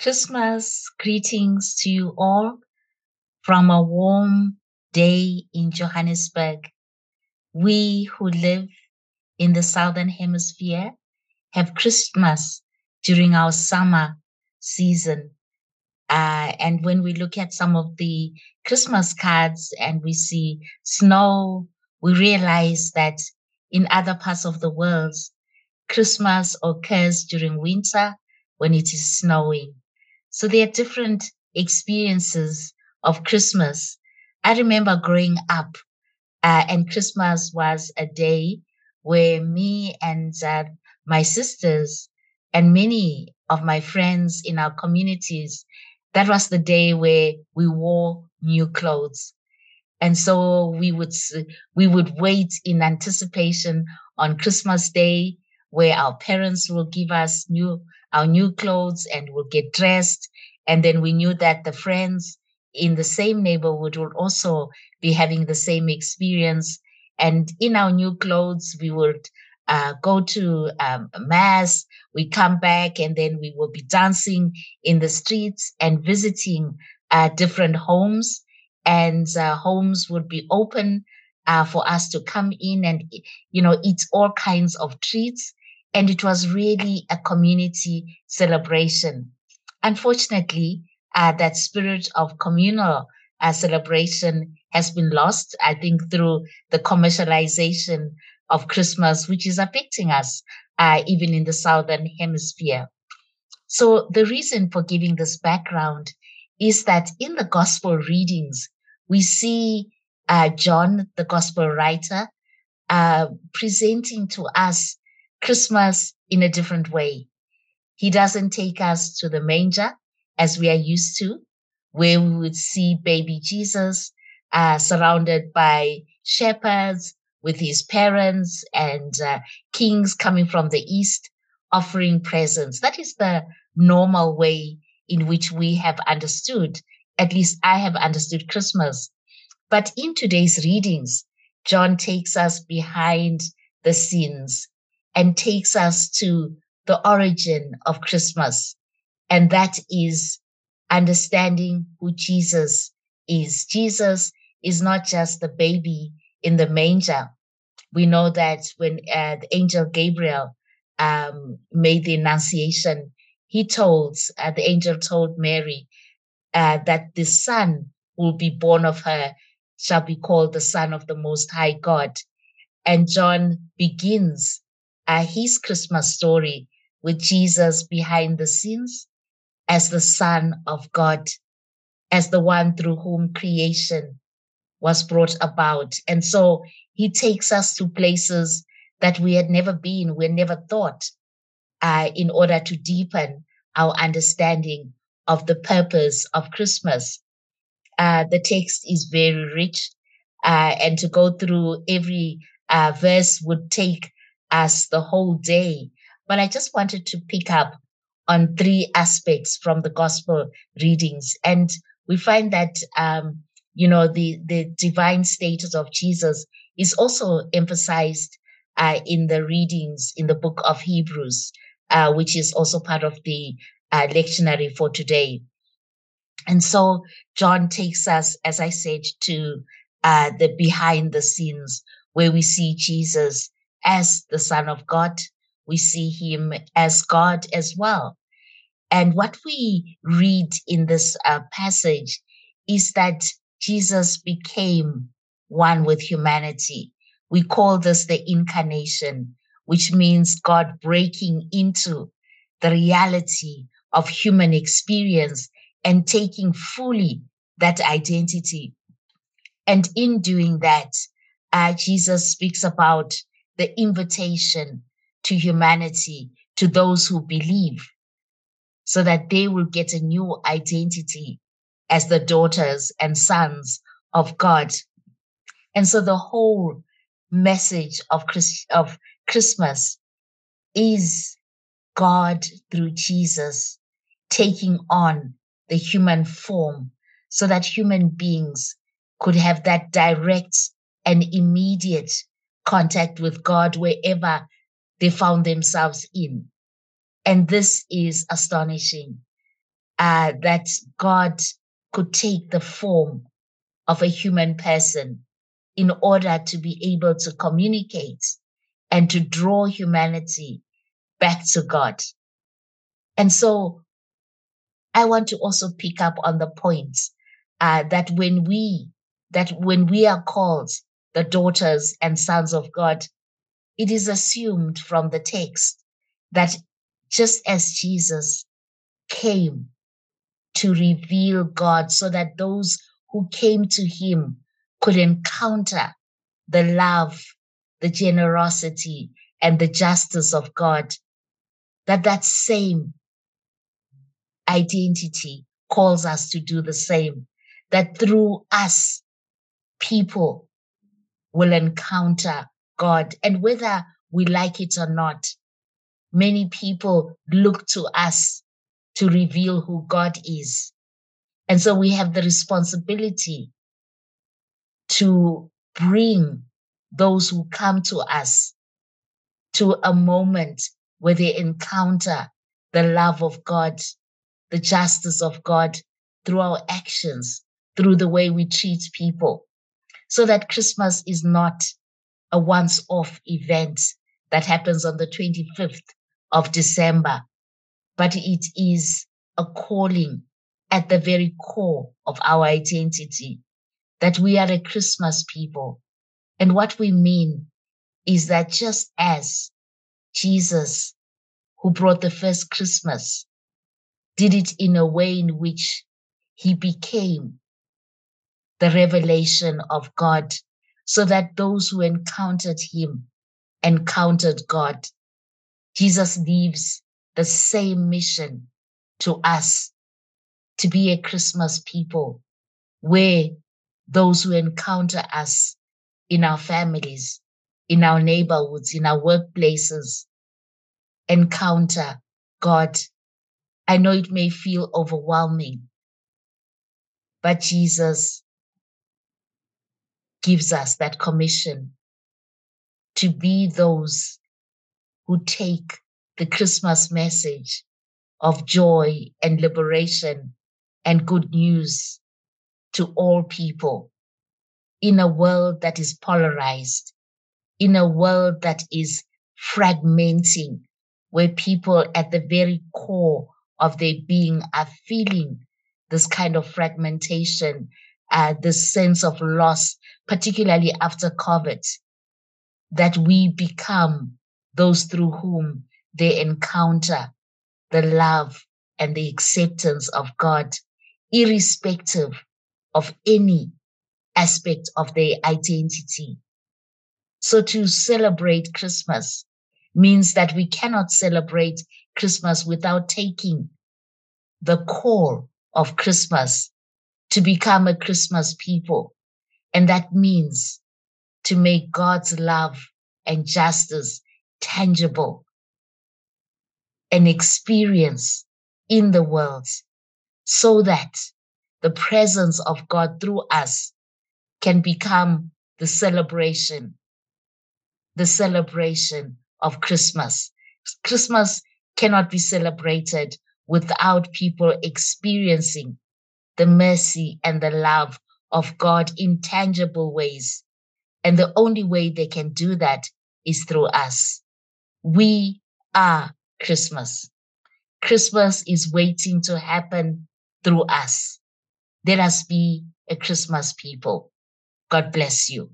Christmas greetings to you all from a warm day in Johannesburg. We who live in the Southern Hemisphere have Christmas during our summer season. Uh, and when we look at some of the Christmas cards and we see snow, we realize that in other parts of the world, Christmas occurs during winter when it is snowing. So there are different experiences of Christmas. I remember growing up, uh, and Christmas was a day where me and uh, my sisters and many of my friends in our communities, that was the day where we wore new clothes. And so we would we would wait in anticipation on Christmas Day, where our parents will give us new our new clothes and we'll get dressed. And then we knew that the friends in the same neighborhood would also be having the same experience. And in our new clothes, we would uh, go to um, mass. We come back, and then we will be dancing in the streets and visiting uh, different homes. And uh, homes would be open uh, for us to come in and, you know, eat all kinds of treats and it was really a community celebration. Unfortunately, uh, that spirit of communal uh, celebration has been lost, I think, through the commercialization of Christmas, which is affecting us uh, even in the Southern Hemisphere. So, the reason for giving this background is that in the gospel readings, we see uh, John, the gospel writer, uh, presenting to us Christmas in a different way. He doesn't take us to the manger as we are used to, where we would see baby Jesus uh, surrounded by shepherds with his parents and uh, kings coming from the east offering presents. That is the normal way in which we have understood, at least I have understood Christmas. But in today's readings, John takes us behind the scenes and takes us to the origin of Christmas. And that is understanding who Jesus is. Jesus is not just the baby in the manger. We know that when uh, the angel Gabriel um, made the annunciation, he told, uh, the angel told Mary uh, that the son will be born of her shall be called the Son of the Most High God. And John begins uh, his Christmas story with Jesus behind the scenes as the Son of God, as the one through whom creation was brought about. And so he takes us to places that we had never been, we had never thought, uh, in order to deepen our understanding of the purpose of Christmas. Uh, the text is very rich, uh, and to go through every uh, verse would take us the whole day. But I just wanted to pick up on three aspects from the gospel readings. And we find that, um, you know, the, the divine status of Jesus is also emphasized uh, in the readings in the book of Hebrews, uh, which is also part of the uh, lectionary for today. And so John takes us, as I said, to uh, the behind the scenes where we see Jesus as the Son of God. We see him as God as well. And what we read in this uh, passage is that Jesus became one with humanity. We call this the incarnation, which means God breaking into the reality of human experience and taking fully that identity. And in doing that, uh, Jesus speaks about the invitation to humanity, to those who believe, so that they will get a new identity as the daughters and sons of God. And so the whole message of, Christ, of Christmas is God through Jesus taking on the human form so that human beings could have that direct and immediate contact with God wherever they found themselves in. And this is astonishing. uh, that God could take the form of a human person in order to be able to communicate and to draw humanity back to God. And so I want to also pick up on the point uh, that when we that when we are called the daughters and sons of God, it is assumed from the text that just as Jesus came to reveal God so that those who came to him could encounter the love, the generosity, and the justice of God, that that same identity calls us to do the same, that through us, people will encounter God. And whether we like it or not, many people look to us to reveal who God is. And so we have the responsibility to bring those who come to us to a moment where they encounter the love of God, the justice of God through our actions, through the way we treat people, so that Christmas is not a once off event that happens on the 25th of December, but it is a calling at the very core of our identity that we are a Christmas people. And what we mean is that just as Jesus, who brought the first Christmas, did it in a way in which he became the revelation of God, so that those who encountered him encountered God. Jesus leaves the same mission to us to be a Christmas people where those who encounter us in our families, in our neighborhoods, in our workplaces, encounter God. I know it may feel overwhelming, but Jesus gives us that commission to be those who take the Christmas message of joy and liberation and good news to all people in a world that is polarized, in a world that is fragmenting, where people at the very core of their being are feeling this kind of fragmentation, uh, this sense of loss, particularly after COVID, that we become those through whom they encounter the love and the acceptance of God, irrespective of any aspect of their identity. So to celebrate Christmas means that we cannot celebrate Christmas without taking the core of Christmas to become a Christmas people. And that means to make God's love and justice tangible, an experience in the world, so that the presence of God through us can become the celebration, the celebration of Christmas. Christmas cannot be celebrated without people experiencing the mercy and the love of God in tangible ways. And the only way they can do that is through us. We are Christmas. Christmas is waiting to happen through us. Let us be a Christmas people. God bless you.